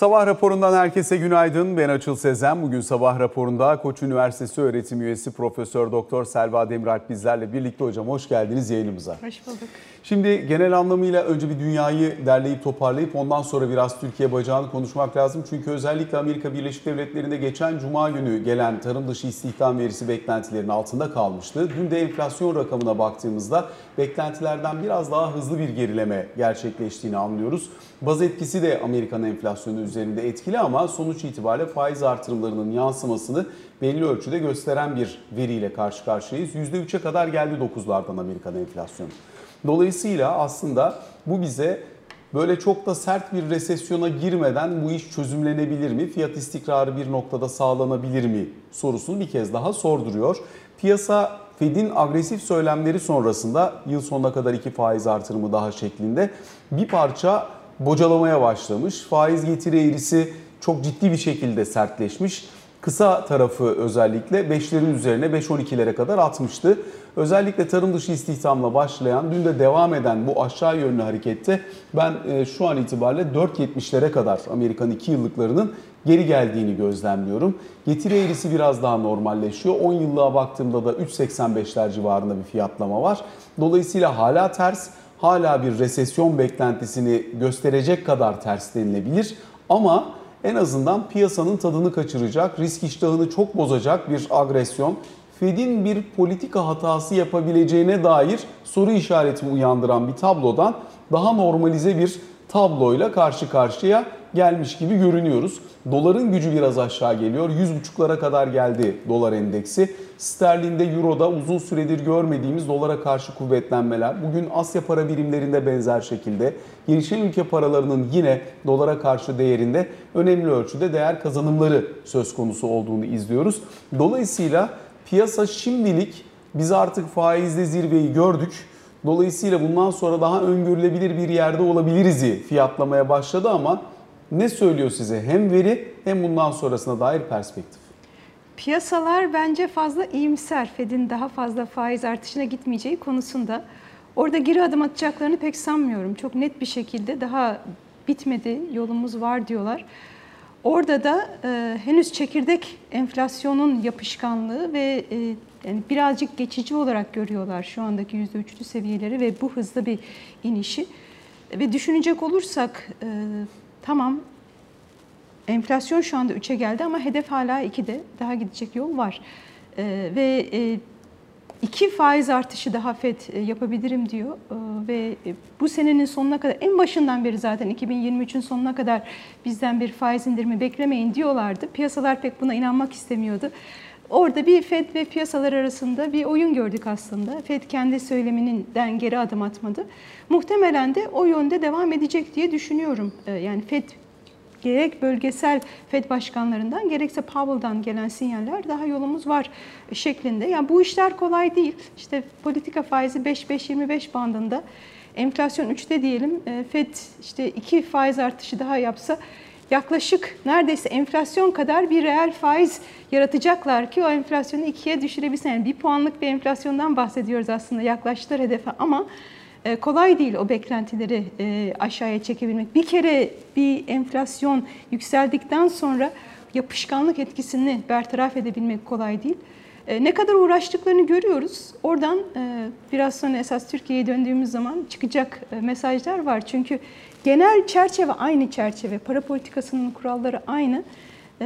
Sabah raporundan herkese günaydın. Ben Açıl Sezen. Bugün sabah raporunda Koç Üniversitesi öğretim üyesi Profesör Doktor Selva Demiralp bizlerle birlikte hocam. Hoş geldiniz yayınımıza. Hoş bulduk. Şimdi genel anlamıyla önce bir dünyayı derleyip toparlayıp ondan sonra biraz Türkiye bacağını konuşmak lazım. Çünkü özellikle Amerika Birleşik Devletleri'nde geçen cuma günü gelen tarım dışı istihdam verisi beklentilerin altında kalmıştı. Dün de enflasyon rakamına baktığımızda beklentilerden biraz daha hızlı bir gerileme gerçekleştiğini anlıyoruz. Baz etkisi de Amerikan enflasyonu üzerinde etkili ama sonuç itibariyle faiz artırımlarının yansımasını belli ölçüde gösteren bir veriyle karşı karşıyayız. %3'e kadar geldi 9'lardan Amerikan enflasyonu. Dolayısıyla aslında bu bize böyle çok da sert bir resesyona girmeden bu iş çözümlenebilir mi? Fiyat istikrarı bir noktada sağlanabilir mi? sorusunu bir kez daha sorduruyor. Piyasa Fed'in agresif söylemleri sonrasında yıl sonuna kadar iki faiz artırımı daha şeklinde bir parça bocalamaya başlamış. Faiz getiri eğrisi çok ciddi bir şekilde sertleşmiş. Kısa tarafı özellikle 5'lerin üzerine 5-12'lere kadar atmıştı. Özellikle tarım dışı istihdamla başlayan, dün de devam eden bu aşağı yönlü harekette ben e, şu an itibariyle 4.70'lere kadar Amerikan 2 yıllıklarının geri geldiğini gözlemliyorum. Getiri eğrisi biraz daha normalleşiyor. 10 yıllığa baktığımda da 3.85'ler civarında bir fiyatlama var. Dolayısıyla hala ters, hala bir resesyon beklentisini gösterecek kadar ters denilebilir. Ama en azından piyasanın tadını kaçıracak, risk iştahını çok bozacak bir agresyon, Fed'in bir politika hatası yapabileceğine dair soru işareti uyandıran bir tablodan daha normalize bir tabloyla karşı karşıya gelmiş gibi görünüyoruz. Doların gücü biraz aşağı geliyor. 100.5'lara kadar geldi dolar endeksi. Sterlinde, Euro'da uzun süredir görmediğimiz dolara karşı kuvvetlenmeler. Bugün Asya para birimlerinde benzer şekilde gelişen ülke paralarının yine dolara karşı değerinde önemli ölçüde değer kazanımları söz konusu olduğunu izliyoruz. Dolayısıyla piyasa şimdilik biz artık faizde zirveyi gördük. Dolayısıyla bundan sonra daha öngörülebilir bir yerde olabiliriz'i fiyatlamaya başladı ama ne söylüyor size hem veri hem bundan sonrasına dair perspektif? Piyasalar bence fazla iyimser. Fed'in daha fazla faiz artışına gitmeyeceği konusunda. Orada geri adım atacaklarını pek sanmıyorum. Çok net bir şekilde daha bitmedi, yolumuz var diyorlar. Orada da e, henüz çekirdek enflasyonun yapışkanlığı ve e, yani birazcık geçici olarak görüyorlar şu andaki %3'lü seviyeleri ve bu hızlı bir inişi. Ve düşünecek olursak e, tamam enflasyon şu anda 3'e geldi ama hedef hala 2'de. Daha gidecek yol var. E, ve e, iki faiz artışı daha FED e, yapabilirim diyor e, ve e, bu senenin sonuna kadar en başından beri zaten 2023'ün sonuna kadar bizden bir faiz indirimi beklemeyin diyorlardı. Piyasalar pek buna inanmak istemiyordu. Orada bir FED ve piyasalar arasında bir oyun gördük aslında. FED kendi söyleminden geri adım atmadı. Muhtemelen de o yönde devam edecek diye düşünüyorum. Yani FED gerek bölgesel FED başkanlarından gerekse Powell'dan gelen sinyaller daha yolumuz var şeklinde. Yani bu işler kolay değil. İşte politika faizi 5-5-25 bandında. Enflasyon 3'te diyelim. E, FED işte 2 faiz artışı daha yapsa yaklaşık neredeyse enflasyon kadar bir reel faiz yaratacaklar ki o enflasyonu ikiye düşürebilsin. Yani bir puanlık bir enflasyondan bahsediyoruz aslında yaklaştılar hedefe ama kolay değil o beklentileri e, aşağıya çekebilmek. Bir kere bir enflasyon yükseldikten sonra yapışkanlık etkisini bertaraf edebilmek kolay değil. E, ne kadar uğraştıklarını görüyoruz. Oradan biraz sonra esas Türkiye'ye döndüğümüz zaman çıkacak mesajlar var. Çünkü genel çerçeve aynı çerçeve. Para politikasının kuralları aynı.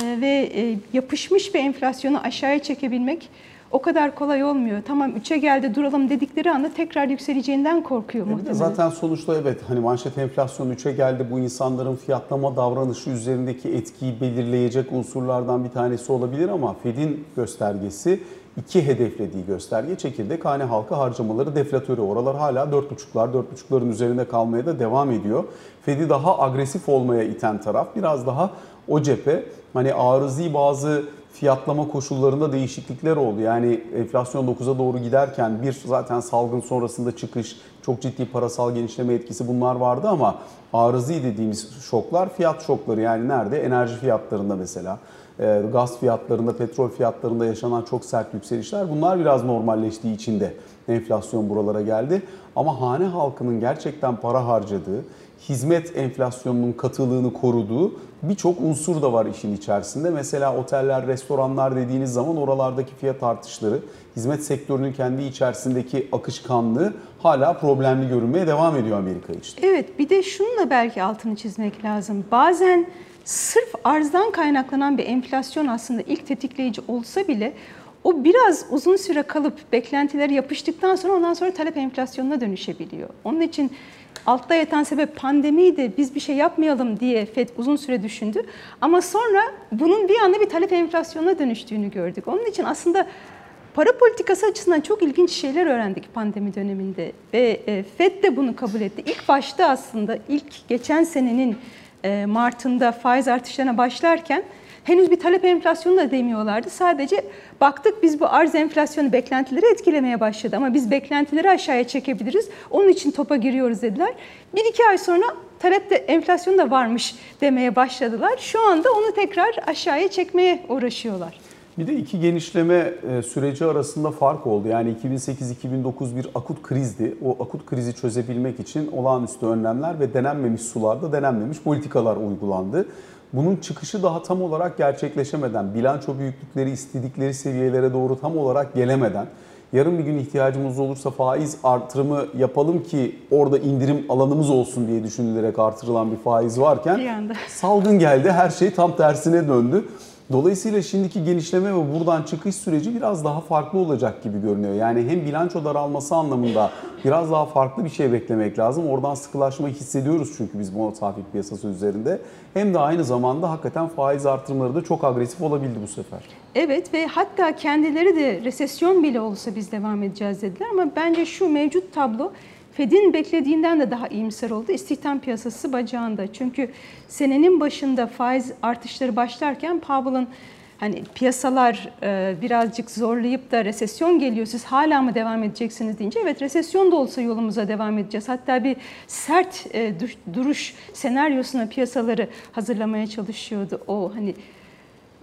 Ve yapışmış bir enflasyonu aşağıya çekebilmek o kadar kolay olmuyor. Tamam 3'e geldi duralım dedikleri anda tekrar yükseleceğinden korkuyor muhtemelen. Zaten sonuçta evet hani manşet enflasyon 3'e geldi bu insanların fiyatlama davranışı üzerindeki etkiyi belirleyecek unsurlardan bir tanesi olabilir ama Fed'in göstergesi iki hedeflediği gösterge çekirdek hane halka harcamaları deflatörü. Oralar hala 4.5'lar 4.5'ların üzerinde kalmaya da devam ediyor. Fed'i daha agresif olmaya iten taraf biraz daha o cephe. Hani arızi bazı fiyatlama koşullarında değişiklikler oldu. Yani enflasyon 9'a doğru giderken bir zaten salgın sonrasında çıkış, çok ciddi parasal genişleme etkisi bunlar vardı ama arızi dediğimiz şoklar fiyat şokları. Yani nerede? Enerji fiyatlarında mesela e, gaz fiyatlarında, petrol fiyatlarında yaşanan çok sert yükselişler bunlar biraz normalleştiği için de enflasyon buralara geldi. Ama hane halkının gerçekten para harcadığı, hizmet enflasyonunun katılığını koruduğu birçok unsur da var işin içerisinde. Mesela oteller, restoranlar dediğiniz zaman oralardaki fiyat artışları, hizmet sektörünün kendi içerisindeki akışkanlığı hala problemli görünmeye devam ediyor Amerika için. Evet bir de şunu da belki altını çizmek lazım. Bazen sırf arzdan kaynaklanan bir enflasyon aslında ilk tetikleyici olsa bile o biraz uzun süre kalıp beklentileri yapıştıktan sonra ondan sonra talep enflasyonuna dönüşebiliyor. Onun için altta yatan sebep pandemiydi, biz bir şey yapmayalım diye FED uzun süre düşündü. Ama sonra bunun bir anda bir talep enflasyonuna dönüştüğünü gördük. Onun için aslında Para politikası açısından çok ilginç şeyler öğrendik pandemi döneminde ve e, FED de bunu kabul etti. İlk başta aslında ilk geçen senenin e, Mart'ında faiz artışlarına başlarken henüz bir talep enflasyonu da demiyorlardı. Sadece baktık biz bu arz enflasyonu beklentileri etkilemeye başladı ama biz beklentileri aşağıya çekebiliriz. Onun için topa giriyoruz dediler. Bir iki ay sonra talep de enflasyonu da varmış demeye başladılar. Şu anda onu tekrar aşağıya çekmeye uğraşıyorlar. Bir de iki genişleme e, süreci arasında fark oldu. Yani 2008-2009 bir akut krizdi. O akut krizi çözebilmek için olağanüstü önlemler ve denenmemiş sularda denenmemiş politikalar uygulandı. Bunun çıkışı daha tam olarak gerçekleşemeden, bilanço büyüklükleri istedikleri seviyelere doğru tam olarak gelemeden, yarın bir gün ihtiyacımız olursa faiz artırımı yapalım ki orada indirim alanımız olsun diye düşünülerek artırılan bir faiz varken salgın geldi, her şey tam tersine döndü. Dolayısıyla şimdiki genişleme ve buradan çıkış süreci biraz daha farklı olacak gibi görünüyor. Yani hem bilanço daralması anlamında biraz daha farklı bir şey beklemek lazım. Oradan sıkılaşmayı hissediyoruz çünkü biz bu tahvil piyasası üzerinde. Hem de aynı zamanda hakikaten faiz artırımları da çok agresif olabildi bu sefer. Evet ve hatta kendileri de resesyon bile olsa biz devam edeceğiz dediler ama bence şu mevcut tablo Fed'in beklediğinden de daha iyimser oldu. İstihdam piyasası bacağında. Çünkü senenin başında faiz artışları başlarken Powell'ın hani piyasalar e, birazcık zorlayıp da resesyon geliyor siz hala mı devam edeceksiniz deyince evet resesyon da olsa yolumuza devam edeceğiz. Hatta bir sert e, duruş senaryosuna piyasaları hazırlamaya çalışıyordu. O hani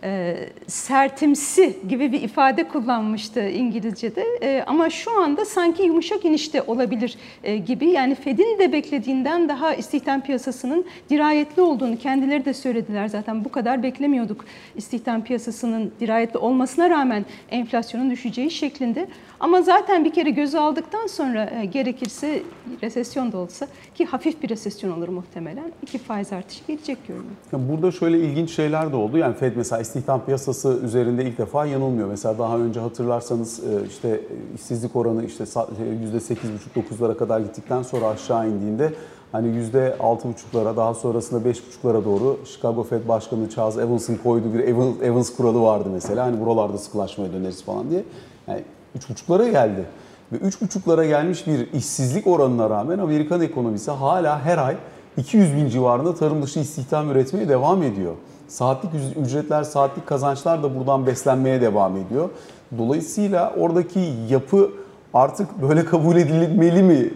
e, sertimsi gibi bir ifade kullanmıştı İngilizce'de. E, ama şu anda sanki yumuşak inişte olabilir e, gibi. Yani Fed'in de beklediğinden daha istihdam piyasasının dirayetli olduğunu kendileri de söylediler zaten. Bu kadar beklemiyorduk istihdam piyasasının dirayetli olmasına rağmen enflasyonun düşeceği şeklinde. Ama zaten bir kere gözü aldıktan sonra e, gerekirse resesyon da olsa ki hafif bir resesyon olur muhtemelen. iki faiz artışı gelecek görünüyor. Burada şöyle ilginç şeyler de oldu. Yani Fed mesela istihdam piyasası üzerinde ilk defa yanılmıyor. Mesela daha önce hatırlarsanız e, işte işsizlik oranı işte %8,5-9'lara kadar gittikten sonra aşağı indiğinde hani %6,5'lara daha sonrasında 5,5'lara doğru Chicago Fed Başkanı Charles Evans'ın koyduğu bir Evans kuralı vardı mesela. Hani buralarda sıkılaşmaya döneriz falan diye. Yani 3,5'lara geldi. Ve 3,5'lara gelmiş bir işsizlik oranına rağmen Amerikan ekonomisi hala her ay 200 bin civarında tarım dışı istihdam üretmeye devam ediyor. Saatlik ücretler, saatlik kazançlar da buradan beslenmeye devam ediyor. Dolayısıyla oradaki yapı artık böyle kabul edilmeli mi?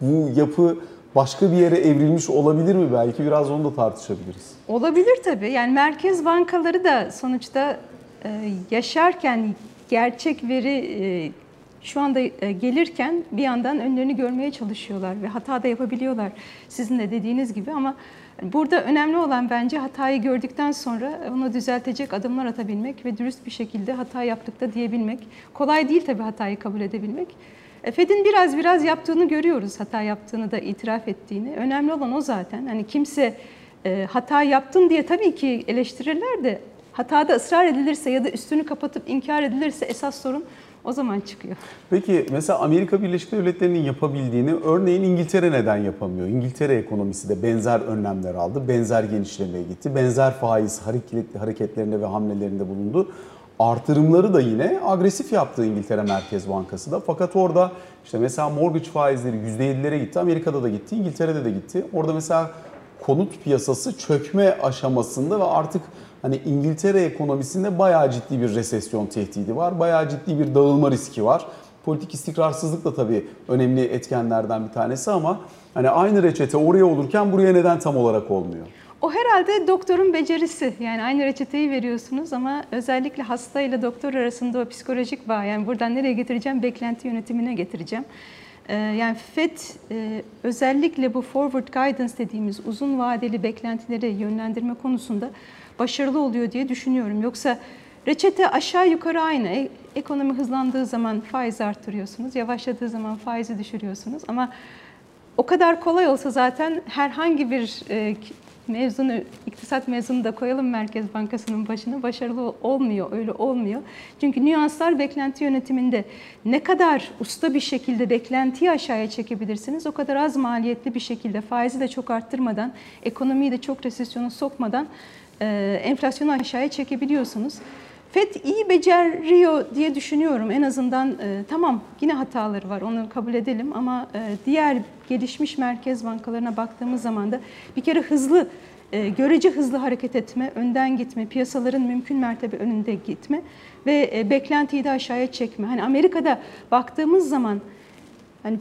Bu yapı başka bir yere evrilmiş olabilir mi? Belki biraz onu da tartışabiliriz. Olabilir tabii. Yani merkez bankaları da sonuçta yaşarken gerçek veri e, şu anda e, gelirken bir yandan önlerini görmeye çalışıyorlar ve hata da yapabiliyorlar sizin de dediğiniz gibi ama burada önemli olan bence hatayı gördükten sonra onu düzeltecek adımlar atabilmek ve dürüst bir şekilde hata yaptık da diyebilmek. Kolay değil tabii hatayı kabul edebilmek. E, Fed'in biraz biraz yaptığını görüyoruz, hata yaptığını da itiraf ettiğini. Önemli olan o zaten. Hani kimse hata yaptın diye tabii ki eleştirirler de Hatada ısrar edilirse ya da üstünü kapatıp inkar edilirse esas sorun o zaman çıkıyor. Peki mesela Amerika Birleşik Devletleri'nin yapabildiğini örneğin İngiltere neden yapamıyor? İngiltere ekonomisi de benzer önlemler aldı, benzer genişlemeye gitti, benzer faiz hareketlerinde ve hamlelerinde bulundu. Artırımları da yine agresif yaptı İngiltere Merkez Bankası da. Fakat orada işte mesela mortgage faizleri %7'lere gitti. Amerika'da da gitti, İngiltere'de de gitti. Orada mesela konut piyasası çökme aşamasında ve artık hani İngiltere ekonomisinde bayağı ciddi bir resesyon tehdidi var. Bayağı ciddi bir dağılma riski var. Politik istikrarsızlık da tabii önemli etkenlerden bir tanesi ama hani aynı reçete oraya olurken buraya neden tam olarak olmuyor? O herhalde doktorun becerisi. Yani aynı reçeteyi veriyorsunuz ama özellikle hasta ile doktor arasında o psikolojik bağ. Yani buradan nereye getireceğim? Beklenti yönetimine getireceğim. Ee, yani FED e, özellikle bu forward guidance dediğimiz uzun vadeli beklentileri yönlendirme konusunda başarılı oluyor diye düşünüyorum. Yoksa reçete aşağı yukarı aynı. E, ekonomi hızlandığı zaman faiz arttırıyorsunuz, yavaşladığı zaman faizi düşürüyorsunuz ama o kadar kolay olsa zaten herhangi bir e, mezunu, iktisat mezunu da koyalım Merkez Bankası'nın başına başarılı olmuyor, öyle olmuyor. Çünkü nüanslar beklenti yönetiminde ne kadar usta bir şekilde beklentiyi aşağıya çekebilirsiniz, o kadar az maliyetli bir şekilde faizi de çok arttırmadan, ekonomiyi de çok resesyona sokmadan enflasyonu aşağıya çekebiliyorsunuz. FED iyi beceriyor diye düşünüyorum. En azından e, tamam yine hataları var onu kabul edelim ama e, diğer gelişmiş merkez bankalarına baktığımız zaman da bir kere hızlı e, görece hızlı hareket etme, önden gitme, piyasaların mümkün mertebe önünde gitme ve e, beklentiyi de aşağıya çekme. Hani Amerika'da baktığımız zaman hani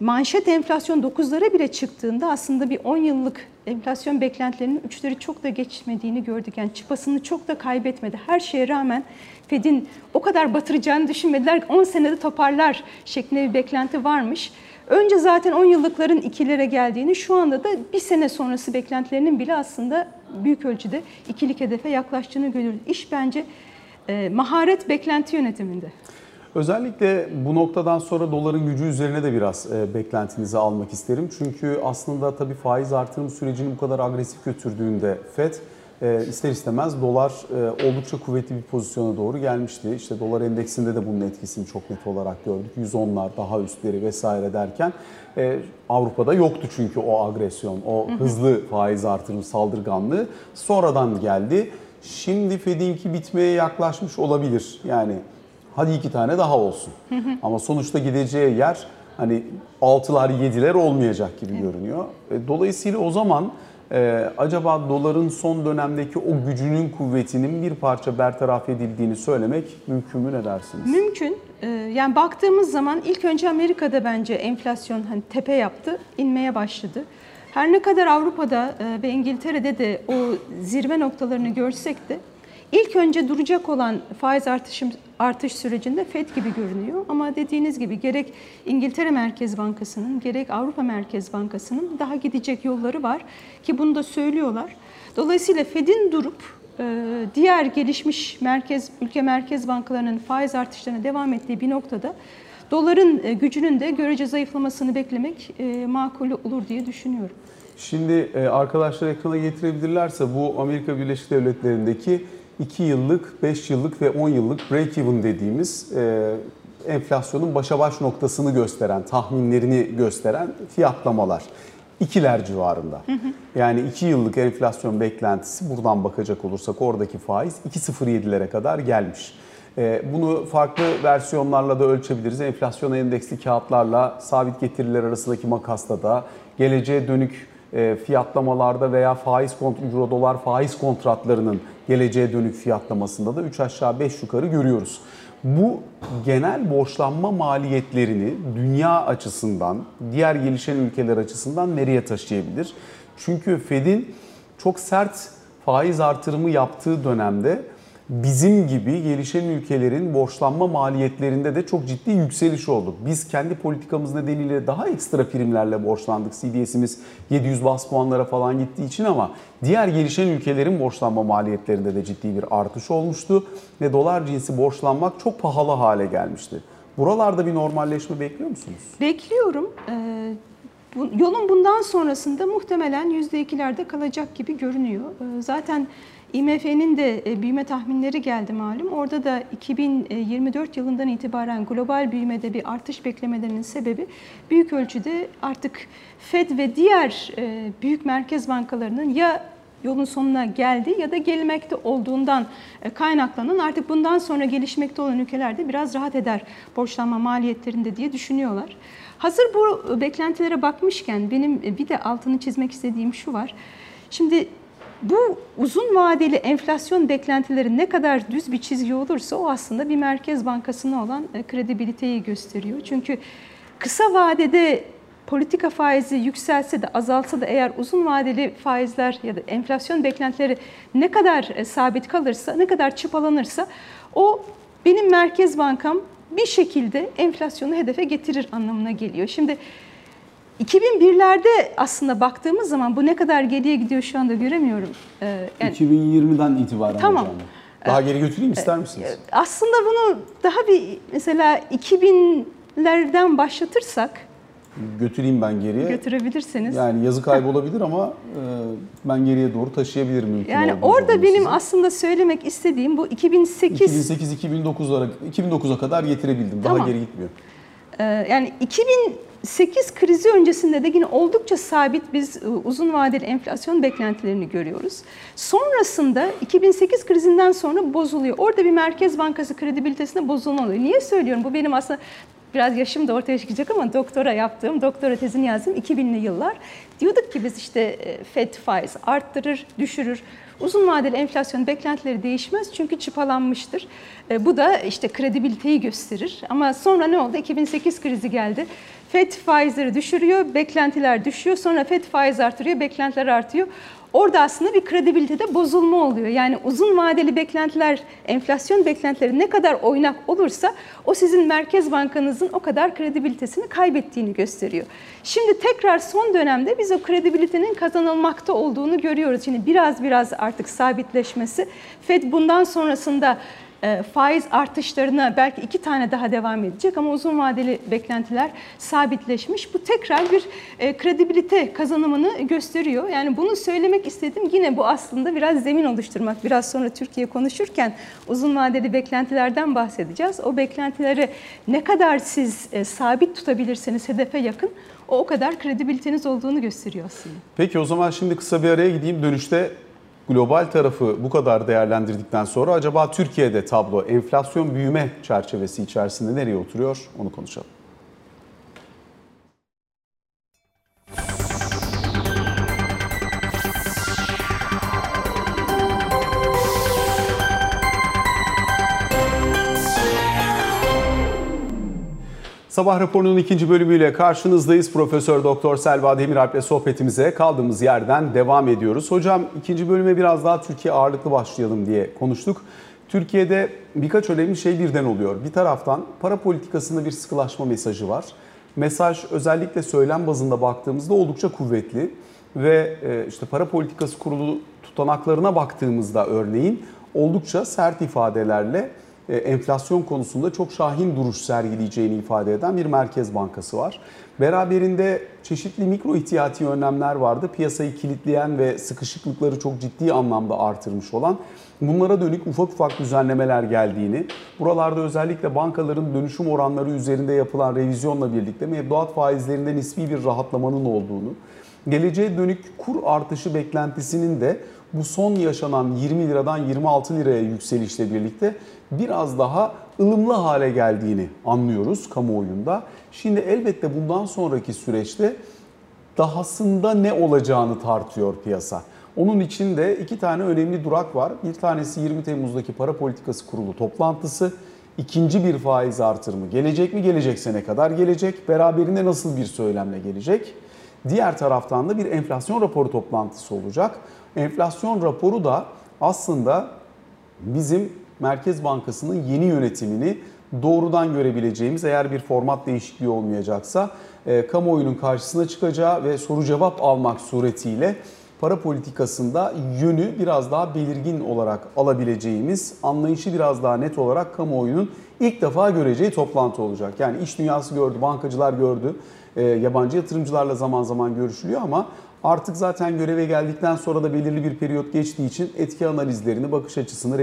manşet enflasyon 9'lara bile çıktığında aslında bir 10 yıllık enflasyon beklentilerinin üçleri çok da geçmediğini gördük. Yani çıpasını çok da kaybetmedi. Her şeye rağmen Fed'in o kadar batıracağını düşünmediler. 10 senede toparlar şeklinde bir beklenti varmış. Önce zaten 10 yıllıkların ikilere geldiğini, şu anda da bir sene sonrası beklentilerinin bile aslında büyük ölçüde ikilik hedefe yaklaştığını görüyoruz. İş bence e, maharet beklenti yönetiminde. Özellikle bu noktadan sonra doların gücü üzerine de biraz e, beklentinizi almak isterim. Çünkü aslında tabii faiz artırım sürecini bu kadar agresif götürdüğünde FED e, ister istemez dolar e, oldukça kuvvetli bir pozisyona doğru gelmişti. İşte dolar endeksinde de bunun etkisini çok net olarak gördük. 110'lar daha üstleri vesaire derken Avrupa'da yoktu çünkü o agresyon, o hızlı faiz artırım saldırganlığı sonradan geldi. Şimdi Fed'inki bitmeye yaklaşmış olabilir. Yani hadi iki tane daha olsun. Ama sonuçta gideceği yer hani altılar yediler olmayacak gibi görünüyor. Dolayısıyla o zaman ee, acaba doların son dönemdeki o gücünün kuvvetinin bir parça bertaraf edildiğini söylemek mümkün mü ne dersiniz? Mümkün. Ee, yani baktığımız zaman ilk önce Amerika'da bence enflasyon hani tepe yaptı, inmeye başladı. Her ne kadar Avrupa'da e, ve İngiltere'de de o zirve noktalarını görsek de ilk önce duracak olan faiz artışım artış sürecinde FED gibi görünüyor. Ama dediğiniz gibi gerek İngiltere Merkez Bankası'nın gerek Avrupa Merkez Bankası'nın daha gidecek yolları var ki bunu da söylüyorlar. Dolayısıyla FED'in durup e, diğer gelişmiş merkez ülke merkez bankalarının faiz artışlarına devam ettiği bir noktada doların e, gücünün de görece zayıflamasını beklemek e, makul olur diye düşünüyorum. Şimdi arkadaşlar ekrana getirebilirlerse bu Amerika Birleşik Devletleri'ndeki 2 yıllık, 5 yıllık ve 10 yıllık break-even dediğimiz e, enflasyonun başa baş noktasını gösteren, tahminlerini gösteren fiyatlamalar. İkiler civarında. Hı hı. Yani 2 yıllık enflasyon beklentisi buradan bakacak olursak oradaki faiz 2.07'lere kadar gelmiş. E, bunu farklı versiyonlarla da ölçebiliriz. Enflasyon endeksli kağıtlarla sabit getiriler arasındaki makasta da geleceğe dönük fiyatlamalarda veya faiz euro dolar faiz kontratlarının geleceğe dönük fiyatlamasında da 3 aşağı 5 yukarı görüyoruz. Bu genel borçlanma maliyetlerini dünya açısından, diğer gelişen ülkeler açısından nereye taşıyabilir? Çünkü Fed'in çok sert faiz artırımı yaptığı dönemde bizim gibi gelişen ülkelerin borçlanma maliyetlerinde de çok ciddi yükseliş oldu. Biz kendi politikamız nedeniyle daha ekstra primlerle borçlandık. CDS'imiz 700 bas puanlara falan gittiği için ama diğer gelişen ülkelerin borçlanma maliyetlerinde de ciddi bir artış olmuştu ve dolar cinsi borçlanmak çok pahalı hale gelmişti. Buralarda bir normalleşme bekliyor musunuz? Bekliyorum. Ee, bu, yolun bundan sonrasında muhtemelen %2'lerde kalacak gibi görünüyor. Ee, zaten IMF'nin de e, büyüme tahminleri geldi malum. Orada da 2024 yılından itibaren global büyümede bir artış beklemelerinin sebebi büyük ölçüde artık Fed ve diğer e, büyük merkez bankalarının ya yolun sonuna geldi ya da gelmekte olduğundan e, kaynaklanan artık bundan sonra gelişmekte olan ülkelerde biraz rahat eder borçlanma maliyetlerinde diye düşünüyorlar. Hazır bu beklentilere bakmışken benim bir de altını çizmek istediğim şu var. Şimdi bu uzun vadeli enflasyon beklentileri ne kadar düz bir çizgi olursa o aslında bir merkez bankasına olan e, kredibiliteyi gösteriyor. Çünkü kısa vadede politika faizi yükselse de azalsa da eğer uzun vadeli faizler ya da enflasyon beklentileri ne kadar e, sabit kalırsa, ne kadar çıpalanırsa o benim merkez bankam bir şekilde enflasyonu hedefe getirir anlamına geliyor. Şimdi 2001'lerde aslında baktığımız zaman bu ne kadar geriye gidiyor şu anda göremiyorum. Ee, yani, 2020'den itibaren tamam. hocam. Daha geri götüreyim ister misiniz? Aslında bunu daha bir mesela 2000'lerden başlatırsak götüreyim ben geriye. Götürebilirsiniz. Yani yazı kaybolabilir ama e, ben geriye doğru taşıyabilirim mümkün Yani orada benim size. aslında söylemek istediğim bu 2008 2008-2009'lara 2009'a kadar getirebildim. Daha Tamam. geri gitmiyor. Ee, yani 2008 krizi öncesinde de yine oldukça sabit biz e, uzun vadeli enflasyon beklentilerini görüyoruz. Sonrasında 2008 krizinden sonra bozuluyor. Orada bir Merkez Bankası kredibilitesinde bozulma oluyor. Niye söylüyorum? Bu benim aslında biraz yaşım da ortaya çıkacak ama doktora yaptığım, doktora tezini yazdım 2000'li yıllar. Diyorduk ki biz işte e, FED faiz arttırır, düşürür. Uzun vadeli enflasyon beklentileri değişmez çünkü çıpalanmıştır. E, bu da işte kredibiliteyi gösterir. Ama sonra ne oldu? 2008 krizi geldi. FED faizleri düşürüyor, beklentiler düşüyor. Sonra FED faiz artırıyor, beklentiler artıyor. Orada aslında bir kredibilitede bozulma oluyor. Yani uzun vadeli beklentiler, enflasyon beklentileri ne kadar oynak olursa o sizin Merkez Bankanızın o kadar kredibilitesini kaybettiğini gösteriyor. Şimdi tekrar son dönemde biz o kredibilitenin kazanılmakta olduğunu görüyoruz. Şimdi biraz biraz artık sabitleşmesi. FED bundan sonrasında faiz artışlarına belki iki tane daha devam edecek ama uzun vadeli beklentiler sabitleşmiş. Bu tekrar bir e, kredibilite kazanımını gösteriyor. Yani bunu söylemek istedim. Yine bu aslında biraz zemin oluşturmak. Biraz sonra Türkiye konuşurken uzun vadeli beklentilerden bahsedeceğiz. O beklentileri ne kadar siz e, sabit tutabilirseniz hedefe yakın o o kadar kredibiliteniz olduğunu gösteriyor aslında. Peki o zaman şimdi kısa bir araya gideyim. Dönüşte global tarafı bu kadar değerlendirdikten sonra acaba Türkiye'de tablo enflasyon büyüme çerçevesi içerisinde nereye oturuyor onu konuşalım. Sabah raporunun ikinci bölümüyle karşınızdayız. Profesör Doktor Selva Demiralp ile sohbetimize kaldığımız yerden devam ediyoruz. Hocam ikinci bölüme biraz daha Türkiye ağırlıklı başlayalım diye konuştuk. Türkiye'de birkaç önemli şey birden oluyor. Bir taraftan para politikasında bir sıkılaşma mesajı var. Mesaj özellikle söylem bazında baktığımızda oldukça kuvvetli ve e, işte para politikası kurulu tutanaklarına baktığımızda örneğin oldukça sert ifadelerle enflasyon konusunda çok şahin duruş sergileyeceğini ifade eden bir merkez bankası var. Beraberinde çeşitli mikro ihtiyati önlemler vardı. Piyasayı kilitleyen ve sıkışıklıkları çok ciddi anlamda artırmış olan bunlara dönük ufak ufak düzenlemeler geldiğini, buralarda özellikle bankaların dönüşüm oranları üzerinde yapılan revizyonla birlikte mevduat faizlerinde nispi bir rahatlamanın olduğunu, geleceğe dönük kur artışı beklentisinin de bu son yaşanan 20 liradan 26 liraya yükselişle birlikte biraz daha ılımlı hale geldiğini anlıyoruz kamuoyunda. Şimdi elbette bundan sonraki süreçte dahasında ne olacağını tartıyor piyasa. Onun için de iki tane önemli durak var. Bir tanesi 20 Temmuz'daki para politikası kurulu toplantısı. İkinci bir faiz artırımı gelecek mi? Gelecek sene kadar gelecek. Beraberinde nasıl bir söylemle gelecek? Diğer taraftan da bir enflasyon raporu toplantısı olacak. Enflasyon raporu da aslında bizim Merkez Bankası'nın yeni yönetimini doğrudan görebileceğimiz eğer bir format değişikliği olmayacaksa e, kamuoyunun karşısına çıkacağı ve soru cevap almak suretiyle para politikasında yönü biraz daha belirgin olarak alabileceğimiz, anlayışı biraz daha net olarak kamuoyunun ilk defa göreceği toplantı olacak. Yani iş dünyası gördü, bankacılar gördü, e, yabancı yatırımcılarla zaman zaman görüşülüyor ama artık zaten göreve geldikten sonra da belirli bir periyot geçtiği için etki analizlerini, bakış açısını,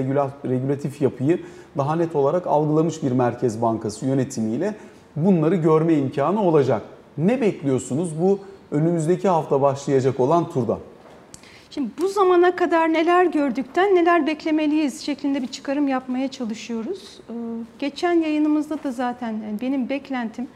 regülatif yapıyı daha net olarak algılamış bir Merkez Bankası yönetimiyle bunları görme imkanı olacak. Ne bekliyorsunuz bu önümüzdeki hafta başlayacak olan turda? Şimdi bu zamana kadar neler gördükten neler beklemeliyiz şeklinde bir çıkarım yapmaya çalışıyoruz. Geçen yayınımızda da zaten benim beklentim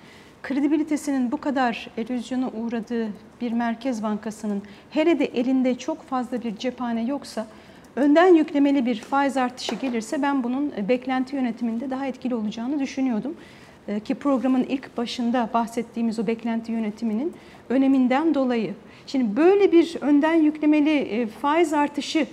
kredibilitesinin bu kadar erozyona uğradığı bir merkez bankasının hele de elinde çok fazla bir cephane yoksa önden yüklemeli bir faiz artışı gelirse ben bunun beklenti yönetiminde daha etkili olacağını düşünüyordum. Ki programın ilk başında bahsettiğimiz o beklenti yönetiminin öneminden dolayı. Şimdi böyle bir önden yüklemeli faiz artışı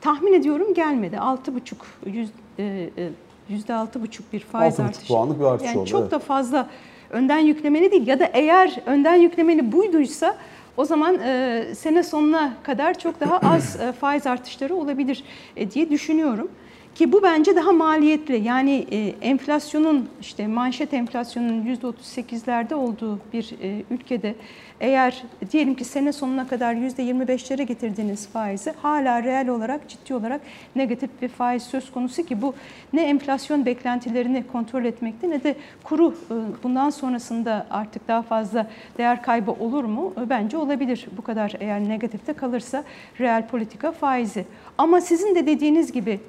tahmin ediyorum gelmedi. 6,5 yüz, %6,5 bir faiz 6,5 artışı. puanlık bir artış yani oldu, Çok evet. da fazla önden yüklemeli değil ya da eğer önden yüklemeli buyduysa o zaman e, sene sonuna kadar çok daha az e, faiz artışları olabilir e, diye düşünüyorum. Ki bu bence daha maliyetli. Yani e, enflasyonun işte manşet enflasyonunun %38'lerde olduğu bir e, ülkede eğer diyelim ki sene sonuna kadar %25'lere getirdiğiniz faizi hala reel olarak ciddi olarak negatif bir faiz söz konusu ki bu ne enflasyon beklentilerini kontrol etmekte ne de kuru e, bundan sonrasında artık daha fazla değer kaybı olur mu? E, Bence olabilir bu kadar eğer negatifte kalırsa reel politika faizi. Ama sizin de dediğiniz gibi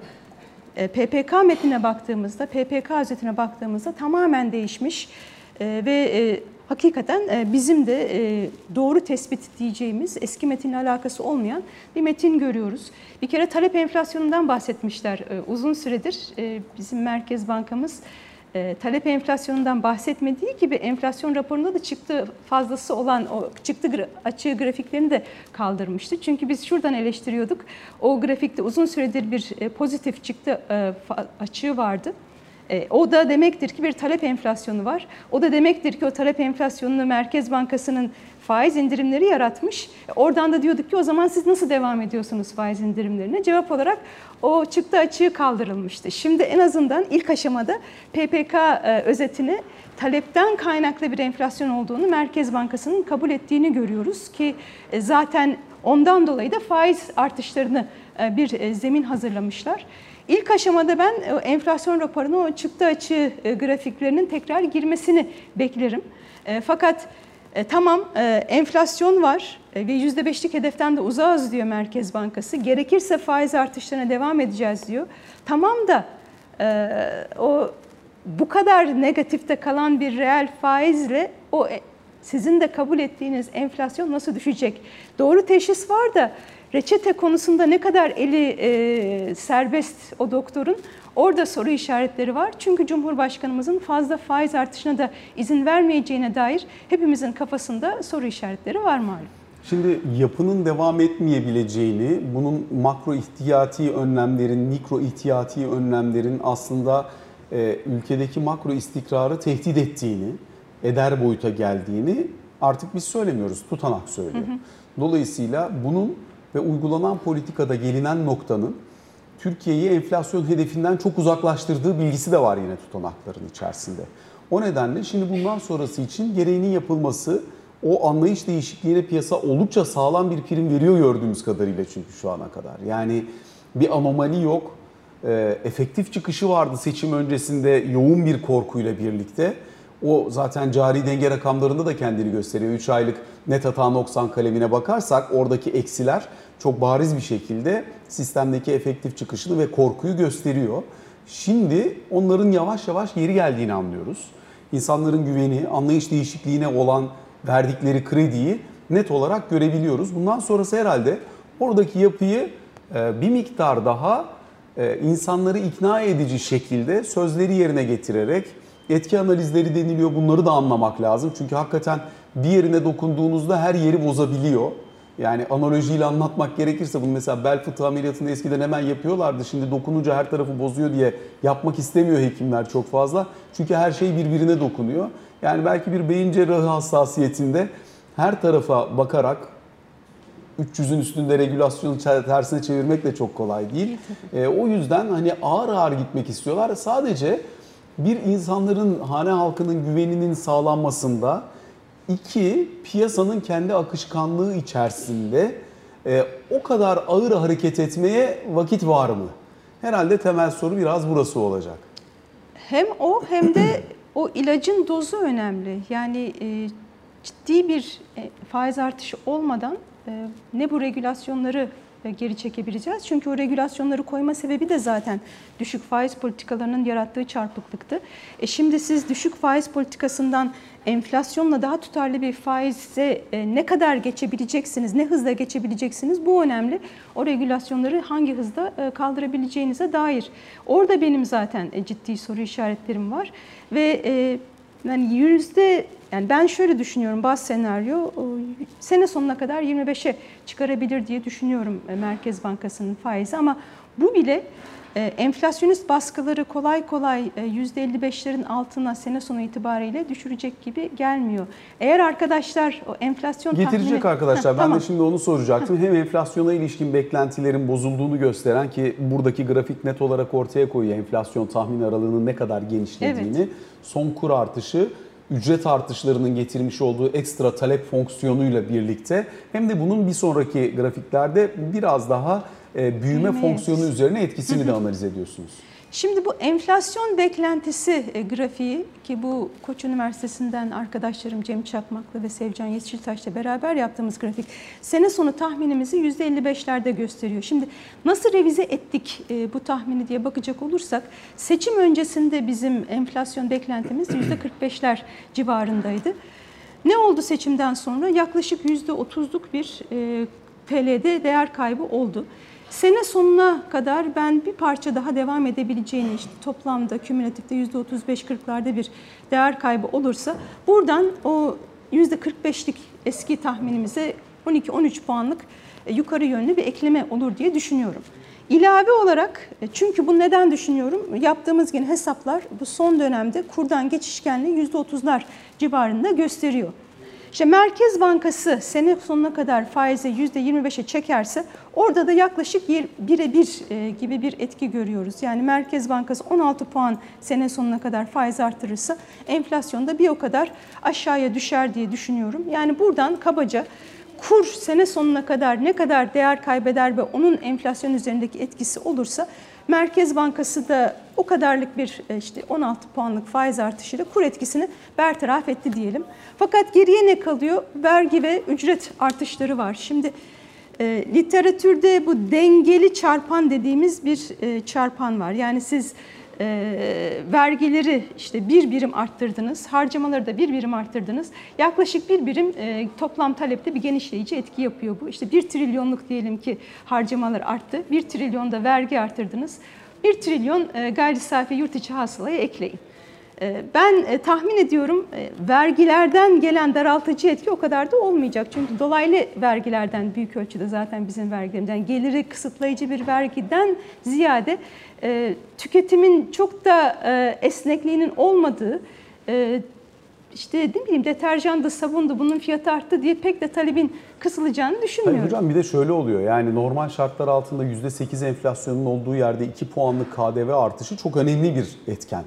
PPK metnine baktığımızda, PPK özetine baktığımızda tamamen değişmiş E, ve e, hakikaten e, bizim de e, doğru tespit diyeceğimiz eski metinle alakası olmayan bir metin görüyoruz. Bir kere talep enflasyonundan bahsetmişler e, uzun süredir e, bizim Merkez Bankamız. E, talep enflasyonundan bahsetmediği gibi enflasyon raporunda da çıktı fazlası olan o çıktı gra- açığı grafiklerini de kaldırmıştı. Çünkü biz şuradan eleştiriyorduk. O grafikte uzun süredir bir e, pozitif çıktı e, açığı vardı. E, o da demektir ki bir talep enflasyonu var. O da demektir ki o talep enflasyonunu Merkez Bankası'nın faiz indirimleri yaratmış. E, Oradan da diyorduk ki o zaman siz nasıl devam ediyorsunuz faiz indirimlerine? Cevap olarak o çıktı açığı kaldırılmıştı. Şimdi en azından ilk aşamada PPK e, özetini talepten kaynaklı bir enflasyon olduğunu Merkez Bankası'nın kabul ettiğini görüyoruz ki e, zaten ondan dolayı da faiz artışlarını e, bir zemin hazırlamışlar. İlk aşamada ben enflasyon raporuna o çıktı açığı grafiklerinin tekrar girmesini beklerim. Fakat e, tamam e, enflasyon var e, ve %5'lik hedeften de uzağız diyor Merkez Bankası. Gerekirse faiz artışlarına devam edeceğiz diyor. Tamam da e, o bu kadar negatifte kalan bir reel faizle o e, sizin de kabul ettiğiniz enflasyon nasıl düşecek? Doğru teşhis var da reçete konusunda ne kadar eli e, serbest o doktorun orada soru işaretleri var. Çünkü Cumhurbaşkanımızın fazla faiz artışına da izin vermeyeceğine dair hepimizin kafasında soru işaretleri var malum. Şimdi yapının devam etmeyebileceğini, bunun makro ihtiyati önlemlerin, mikro ihtiyati önlemlerin aslında e, ülkedeki makro istikrarı tehdit ettiğini, eder boyuta geldiğini artık biz söylemiyoruz, tutanak söylüyor. Dolayısıyla bunun ve uygulanan politikada gelinen noktanın Türkiye'yi enflasyon hedefinden çok uzaklaştırdığı bilgisi de var yine tutanakların içerisinde. O nedenle şimdi bundan sonrası için gereğinin yapılması, o anlayış değişikliğine piyasa oldukça sağlam bir prim veriyor gördüğümüz kadarıyla çünkü şu ana kadar. Yani bir anomali yok. Ee, efektif çıkışı vardı seçim öncesinde yoğun bir korkuyla birlikte. O zaten cari denge rakamlarında da kendini gösteriyor. 3 aylık net hata noksan kalemine bakarsak oradaki eksiler çok bariz bir şekilde sistemdeki efektif çıkışını ve korkuyu gösteriyor. Şimdi onların yavaş yavaş geri geldiğini anlıyoruz. İnsanların güveni, anlayış değişikliğine olan verdikleri krediyi net olarak görebiliyoruz. Bundan sonrası herhalde oradaki yapıyı e, bir miktar daha e, insanları ikna edici şekilde sözleri yerine getirerek etki analizleri deniliyor. Bunları da anlamak lazım. Çünkü hakikaten bir yerine dokunduğunuzda her yeri bozabiliyor. Yani analojiyle anlatmak gerekirse bunu mesela bel fıtığı ameliyatını eskiden hemen yapıyorlardı. Şimdi dokununca her tarafı bozuyor diye yapmak istemiyor hekimler çok fazla. Çünkü her şey birbirine dokunuyor. Yani belki bir beyin cerrahı hassasiyetinde her tarafa bakarak 300'ün üstünde regülasyonu tersine çevirmek de çok kolay değil. E, o yüzden hani ağır ağır gitmek istiyorlar. Sadece bir insanların, hane halkının güveninin sağlanmasında, iki piyasanın kendi akışkanlığı içerisinde e, o kadar ağır hareket etmeye vakit var mı? Herhalde temel soru biraz burası olacak. Hem o hem de o ilacın dozu önemli. Yani e, ciddi bir e, faiz artışı olmadan e, ne bu regülasyonları geri çekebileceğiz. Çünkü o regülasyonları koyma sebebi de zaten düşük faiz politikalarının yarattığı çarpıklıktı. E şimdi siz düşük faiz politikasından enflasyonla daha tutarlı bir faize e, ne kadar geçebileceksiniz, ne hızla geçebileceksiniz bu önemli. O regülasyonları hangi hızda e, kaldırabileceğinize dair. Orada benim zaten e, ciddi soru işaretlerim var ve e, yani yüzde yani ben şöyle düşünüyorum bazı senaryo sene sonuna kadar 25'e çıkarabilir diye düşünüyorum e, Merkez Bankası'nın faizi ama Bu bile e, enflasyonist baskıları kolay kolay e, %55'lerin altına sene sonu itibariyle düşürecek gibi gelmiyor. Eğer arkadaşlar o enflasyon Getirecek tahmini... arkadaşlar. Heh, ben tamam. de şimdi onu soracaktım. Hem enflasyona ilişkin beklentilerin bozulduğunu gösteren ki buradaki grafik net olarak ortaya koyuyor enflasyon tahmin aralığının ne kadar genişlediğini. Son kur artışı ücret artışlarının getirmiş olduğu ekstra talep fonksiyonuyla birlikte hem de bunun bir sonraki grafiklerde biraz daha e, büyüme Büyüme fonksiyonu üzerine etkisini de analiz ediyorsunuz. Şimdi bu enflasyon beklentisi e, grafiği ki bu Koç Üniversitesi'nden arkadaşlarım Cem Çakmaklı ve Sevcan Yeşiltaş'la beraber yaptığımız grafik sene sonu tahminimizi %55'lerde gösteriyor. Şimdi nasıl revize ettik e, bu tahmini diye bakacak olursak seçim öncesinde bizim enflasyon beklentimiz %45'ler civarındaydı. Ne oldu seçimden sonra? Yaklaşık %30'luk bir e, TL'de değer kaybı oldu. Sene sonuna kadar ben bir parça daha devam edebileceğini işte toplamda kümülatifte %35-40'larda bir değer kaybı olursa buradan o %45'lik eski tahminimize 12-13 puanlık e, yukarı yönlü bir ekleme olur diye düşünüyorum. İlave olarak e, çünkü bu neden düşünüyorum? Yaptığımız yine hesaplar bu son dönemde kurdan geçişkenliği %30'lar civarında gösteriyor. İşte Merkez Bankası sene sonuna kadar faizi %25'e çekerse orada da yaklaşık 1'e 1 gibi bir etki görüyoruz. Yani Merkez Bankası 16 puan sene sonuna kadar faiz artırırsa enflasyonda bir o kadar aşağıya düşer diye düşünüyorum. Yani buradan kabaca kur sene sonuna kadar ne kadar değer kaybeder ve onun enflasyon üzerindeki etkisi olursa Merkez Bankası da o kadarlık bir e, işte 16 puanlık faiz artışıyla kur etkisini bertaraf etti diyelim. Fakat geriye ne kalıyor? Vergi ve ücret artışları var. Şimdi e, literatürde bu dengeli çarpan dediğimiz bir e, çarpan var. Yani siz e, vergileri işte bir birim arttırdınız, harcamaları da bir birim arttırdınız. Yaklaşık bir birim e, toplam talepte bir genişleyici etki yapıyor bu. İşte bir trilyonluk diyelim ki harcamalar arttı, bir trilyon da vergi arttırdınız. Bir trilyon e, gayri safi yurt içi hasılaya ekleyin. E, Ben e, tahmin ediyorum e, vergilerden gelen daraltıcı etki o kadar da olmayacak. Çünkü dolaylı vergilerden büyük ölçüde zaten bizim vergilerimizden geliri kısıtlayıcı bir vergiden ziyade e, tüketimin çok da e, esnekliğinin olmadığı e, işte ne bileyim deterjandı, sabundu bunun fiyatı arttı diye pek de talebin kısılacağını düşünmüyorum. hocam bir de şöyle oluyor yani normal şartlar altında %8 enflasyonun olduğu yerde 2 puanlık KDV artışı çok önemli bir etken.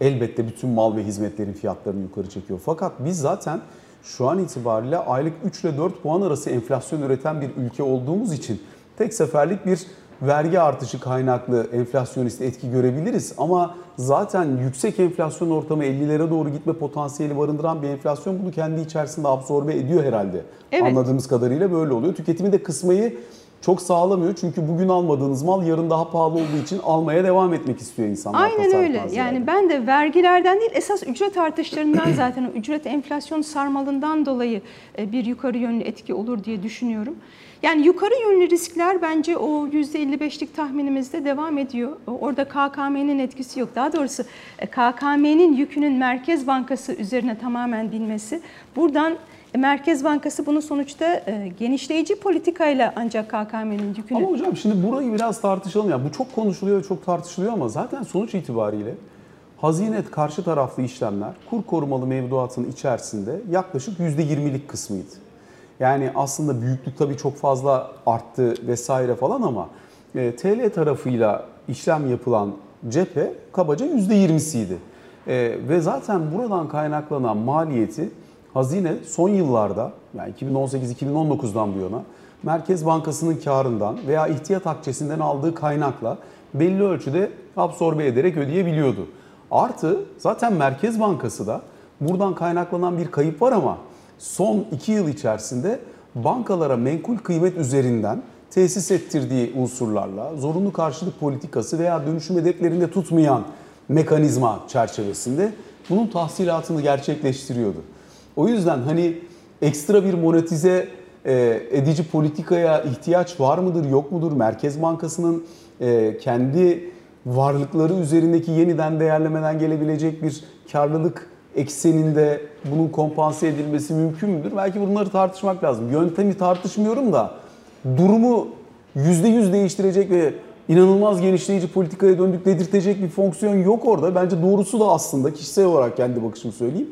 Elbette bütün mal ve hizmetlerin fiyatlarını yukarı çekiyor. Fakat biz zaten şu an itibariyle aylık 3 ile 4 puan arası enflasyon üreten bir ülke olduğumuz için tek seferlik bir vergi artışı kaynaklı enflasyonist etki görebiliriz. Ama zaten yüksek enflasyon ortamı 50'lere doğru gitme potansiyeli barındıran bir enflasyon bunu kendi içerisinde absorbe ediyor herhalde. Evet. Anladığımız kadarıyla böyle oluyor. Tüketimi de kısmayı çok sağlamıyor. Çünkü bugün almadığınız mal yarın daha pahalı olduğu için almaya devam etmek istiyor insanlar. Aynen öyle. ziyade. Yani ben de vergilerden değil esas ücret artışlarından zaten ücret enflasyon sarmalından dolayı e, bir yukarı yönlü etki olur diye düşünüyorum. Yani yukarı yönlü riskler bence o %55'lik tahminimizde devam ediyor. Orada KKM'nin etkisi yok. Daha doğrusu e, KKM'nin yükünün Merkez Bankası üzerine tamamen binmesi. Buradan Merkez Bankası bunu sonuçta e, genişleyici politikayla ancak KKM'nin yükünü Ama hocam şimdi burayı biraz tartışalım. Yani bu çok konuşuluyor ve çok tartışılıyor ama zaten sonuç itibariyle hazinet karşı taraflı işlemler kur korumalı mevduatın içerisinde yaklaşık %20'lik kısmıydı. Yani aslında büyüklük tabii çok fazla arttı vesaire falan ama e, TL tarafıyla işlem yapılan cephe kabaca %20'siydi. E, ve zaten buradan kaynaklanan maliyeti hazine son yıllarda yani 2018-2019'dan bu yana Merkez Bankası'nın karından veya ihtiyat akçesinden aldığı kaynakla belli ölçüde absorbe ederek ödeyebiliyordu. Artı zaten Merkez Bankası da buradan kaynaklanan bir kayıp var ama son 2 yıl içerisinde bankalara menkul kıymet üzerinden tesis ettirdiği unsurlarla zorunlu karşılık politikası veya dönüşüm hedeflerinde tutmayan mekanizma çerçevesinde bunun tahsilatını gerçekleştiriyordu. O yüzden hani ekstra bir monetize e, edici politikaya ihtiyaç var mıdır yok mudur? Merkez Bankası'nın e, kendi varlıkları üzerindeki yeniden değerlemeden gelebilecek bir karlılık ekseninde bunun kompanse edilmesi mümkün müdür? Belki bunları tartışmak lazım. Yöntemi tartışmıyorum da durumu %100 değiştirecek ve inanılmaz genişleyici politikaya döndük dedirtecek bir fonksiyon yok orada. Bence doğrusu da aslında kişisel olarak kendi bakışımı söyleyeyim.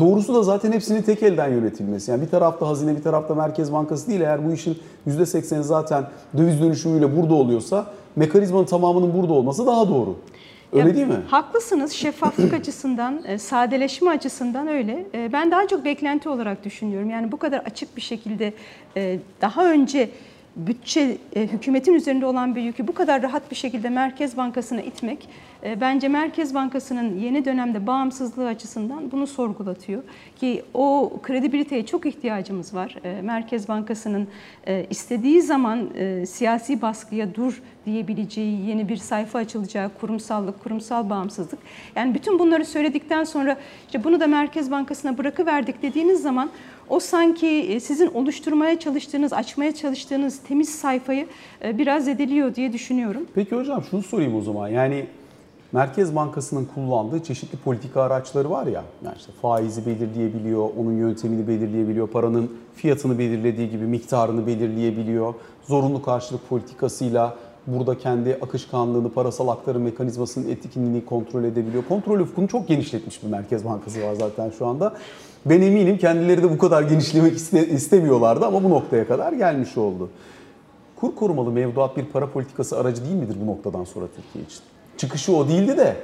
Doğrusu da zaten hepsinin tek elden yönetilmesi. Yani bir tarafta hazine bir tarafta Merkez Bankası değil. Eğer bu işin %80'i zaten döviz dönüşümüyle burada oluyorsa mekanizmanın tamamının burada olması daha doğru. Öyle Ya, değil mi? Haklısınız. Şeffaflık açısından, e, sadeleşme açısından öyle. E, Ben daha çok beklenti olarak düşünüyorum. Yani bu kadar açık bir şekilde e, daha önce bütçe hükümetin üzerinde olan bir yükü bu kadar rahat bir şekilde Merkez Bankası'na itmek bence Merkez Bankası'nın yeni dönemde bağımsızlığı açısından bunu sorgulatıyor. Ki o kredibiliteye çok ihtiyacımız var. E, Merkez Bankası'nın e, istediği zaman e, siyasi baskıya dur diyebileceği yeni bir sayfa açılacağı kurumsallık, kurumsal bağımsızlık. Yani bütün bunları söyledikten sonra işte bunu da Merkez Bankası'na bırakıverdik dediğiniz zaman o sanki e, sizin oluşturmaya çalıştığınız, açmaya çalıştığınız temiz sayfayı e, biraz ediliyor diye düşünüyorum. Peki hocam şunu sorayım o zaman. Yani Merkez Bankası'nın kullandığı çeşitli politika araçları var ya. Yani işte faizi belirleyebiliyor, onun yöntemini belirleyebiliyor, paranın fiyatını belirlediği gibi miktarını belirleyebiliyor. Zorunlu karşılık politikasıyla burada kendi akışkanlığını, parasal aktarım mekanizmasının etkinliğini kontrol edebiliyor. Kontrol ufkunu çok genişletmiş bir Merkez Bankası var zaten şu anda. Ben eminim kendileri de bu kadar genişlemek iste- istemiyorlardı ama bu noktaya kadar gelmiş oldu. Kur korumalı mevduat bir para politikası aracı değil midir bu noktadan sonra Türkiye için? Çıkışı o değildi de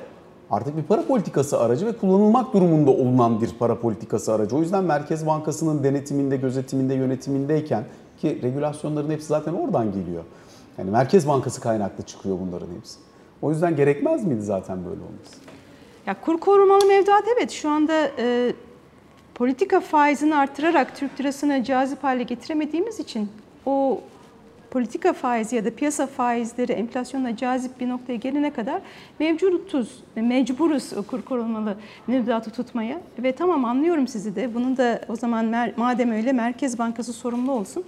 artık bir para politikası aracı ve kullanılmak durumunda olunan bir para politikası aracı. O yüzden Merkez Bankası'nın denetiminde, gözetiminde, yönetimindeyken ki regülasyonların hepsi zaten oradan geliyor. Yani Merkez Bankası kaynaklı çıkıyor bunların hepsi. O yüzden gerekmez miydi zaten böyle olması? Ya kur korumalı mevduat evet şu anda e, politika faizini artırarak Türk lirasını cazip hale getiremediğimiz için o politika faizi ya da piyasa faizleri enflasyonla cazip bir noktaya gelene kadar mevcutuz, mecburuz kur korumalı mevduatı tutmaya. Ve tamam anlıyorum sizi de. Bunun da o zaman madem öyle Merkez Bankası sorumlu olsun.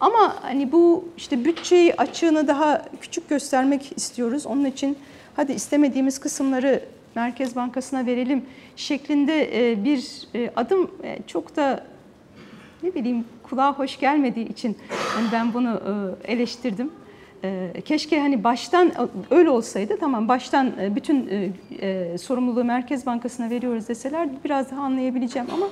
Ama hani bu işte bütçeyi açığını daha küçük göstermek istiyoruz. Onun için hadi istemediğimiz kısımları Merkez Bankası'na verelim şeklinde e, bir e, adım e, çok da ne bileyim kulağa hoş gelmediği için hani ben bunu e, eleştirdim. E, Keşke hani baştan e, öyle olsaydı tamam baştan bütün sorumluluğu Merkez Bankası'na veriyoruz deseler biraz daha anlayabileceğim ama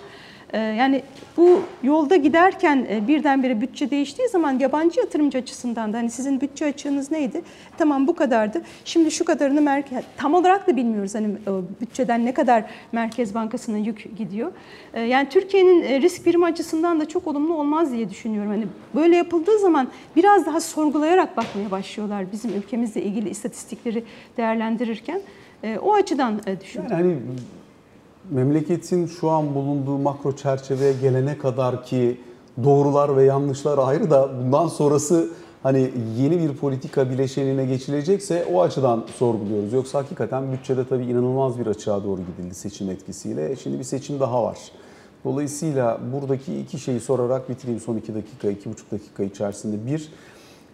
yani bu yolda giderken e, birdenbire bütçe değiştiği zaman yabancı yatırımcı açısından da hani sizin bütçe açığınız neydi? Tamam bu kadardı. Şimdi şu kadarını merkez tam olarak da bilmiyoruz hani o bütçeden ne kadar Merkez Bankası'na yük gidiyor. E, Yani Türkiye'nin e, risk birimi açısından da çok olumlu olmaz diye düşünüyorum. Hani böyle yapıldığı zaman biraz daha sorgulayarak bakmaya başlıyorlar bizim ülkemizle ilgili istatistikleri değerlendirirken. E, O açıdan e, düşünüyorum. Yani hani memleketin şu an bulunduğu makro çerçeveye gelene kadar ki doğrular ve yanlışlar ayrı da bundan sonrası hani yeni bir politika bileşenine geçilecekse o açıdan sorguluyoruz. Yoksa hakikaten bütçede tabii inanılmaz bir açığa doğru gidildi seçim etkisiyle. Şimdi bir seçim daha var. Dolayısıyla buradaki iki şeyi sorarak bitireyim son iki dakika, iki buçuk dakika içerisinde. Bir,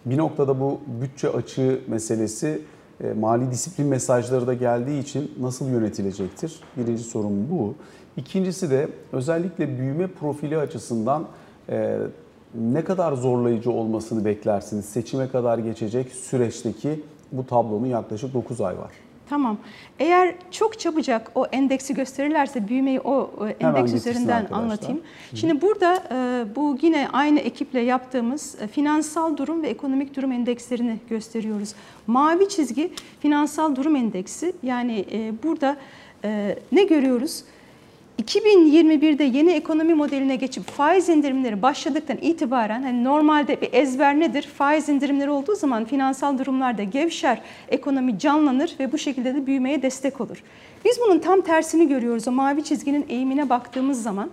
bir noktada bu bütçe açığı meselesi e, mali disiplin mesajları da geldiği için nasıl yönetilecektir? Birinci sorun bu. İkincisi de özellikle büyüme profili açısından e, ne kadar zorlayıcı olmasını beklersiniz? Seçime kadar geçecek süreçteki bu tablonun yaklaşık 9 ay var. Tamam. Eğer çok çabucak o endeksi gösterirlerse büyümeyi o Hemen endeks getirsin üzerinden anlatayım. Şimdi burada e, bu yine aynı ekiple yaptığımız e, finansal durum ve ekonomik durum endekslerini gösteriyoruz. Mavi çizgi finansal durum endeksi. Yani e, burada ne görüyoruz? 2021'de yeni ekonomi modeline geçip faiz indirimleri başladıktan itibaren hani normalde bir ezber nedir? Faiz indirimleri olduğu zaman finansal durumlarda gevşer, ekonomi canlanır ve bu şekilde de büyümeye destek olur. Biz bunun tam tersini görüyoruz o mavi çizginin eğimine baktığımız zaman.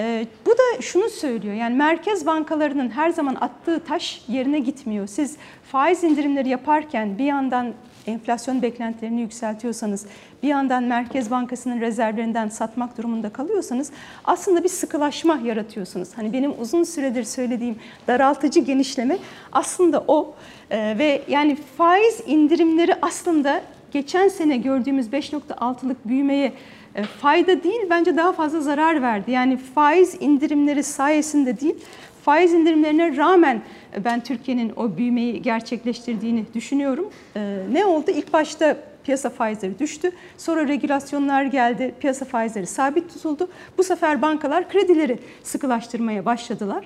Ee, bu da şunu söylüyor yani merkez bankalarının her zaman attığı taş yerine gitmiyor. Siz faiz indirimleri yaparken bir yandan enflasyon beklentilerini yükseltiyorsanız, bir yandan Merkez Bankası'nın rezervlerinden satmak durumunda kalıyorsanız aslında bir sıkılaşma yaratıyorsunuz. Hani benim uzun süredir söylediğim daraltıcı genişleme aslında o Ee, ve yani faiz indirimleri aslında geçen sene gördüğümüz 5.6'lık büyümeye e, fayda değil bence daha fazla zarar verdi. Yani faiz indirimleri sayesinde değil faiz indirimlerine rağmen ben Türkiye'nin o büyümeyi gerçekleştirdiğini düşünüyorum. Ee, ne oldu? İlk başta piyasa faizleri düştü. Sonra regülasyonlar geldi. Piyasa faizleri sabit tutuldu. Bu sefer bankalar kredileri sıkılaştırmaya başladılar.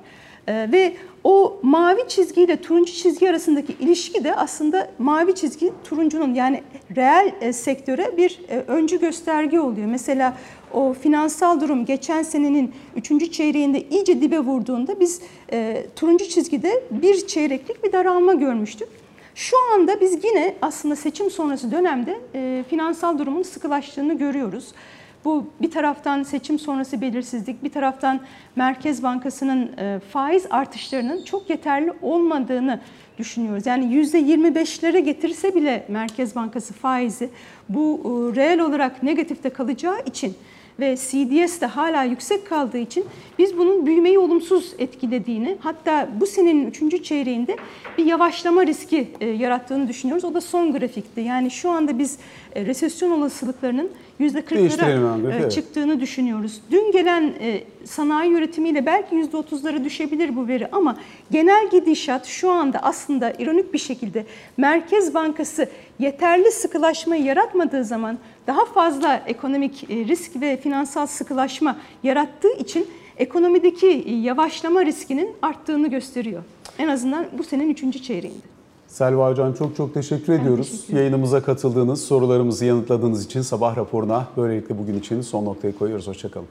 Ee, ve o mavi çizgiyle turuncu çizgi arasındaki ilişki de aslında mavi çizgi turuncunun yani reel e, sektöre bir e, öncü gösterge oluyor. Mesela o finansal durum geçen senenin 3. çeyreğinde iyice dibe vurduğunda biz e, turuncu çizgide bir çeyreklik bir daralma görmüştük. Şu anda biz yine aslında seçim sonrası dönemde e, finansal durumun sıkılaştığını görüyoruz. Bu bir taraftan seçim sonrası belirsizlik, bir taraftan Merkez Bankası'nın e, faiz artışlarının çok yeterli olmadığını düşünüyoruz. Yani %25'lere getirse bile Merkez Bankası faizi bu e, reel olarak negatifte kalacağı için ve CDS de hala yüksek kaldığı için biz bunun büyümeyi olumsuz etkilediğini hatta bu senenin 3. çeyreğinde bir yavaşlama riski e, yarattığını düşünüyoruz. O da son grafikti. Yani şu anda biz e, resesyon olasılıklarının %40'lara grafiği, e, çıktığını düşünüyoruz. Dün gelen e, sanayi üretimiyle belki %30'lara düşebilir bu veri ama genel gidişat şu anda aslında ironik bir şekilde Merkez Bankası yeterli sıkılaşmayı yaratmadığı zaman daha fazla ekonomik e, risk ve finansal sıkılaşma yarattığı için ekonomideki yavaşlama riskinin arttığını gösteriyor. En azından bu senenin 3. çeyreğinde. Selva Hocam çok çok teşekkür ediyoruz. teşekkür ederim. Yayınımıza katıldığınız, sorularımızı yanıtladığınız için sabah raporuna böylelikle bugün için son noktayı koyuyoruz. Hoşçakalın.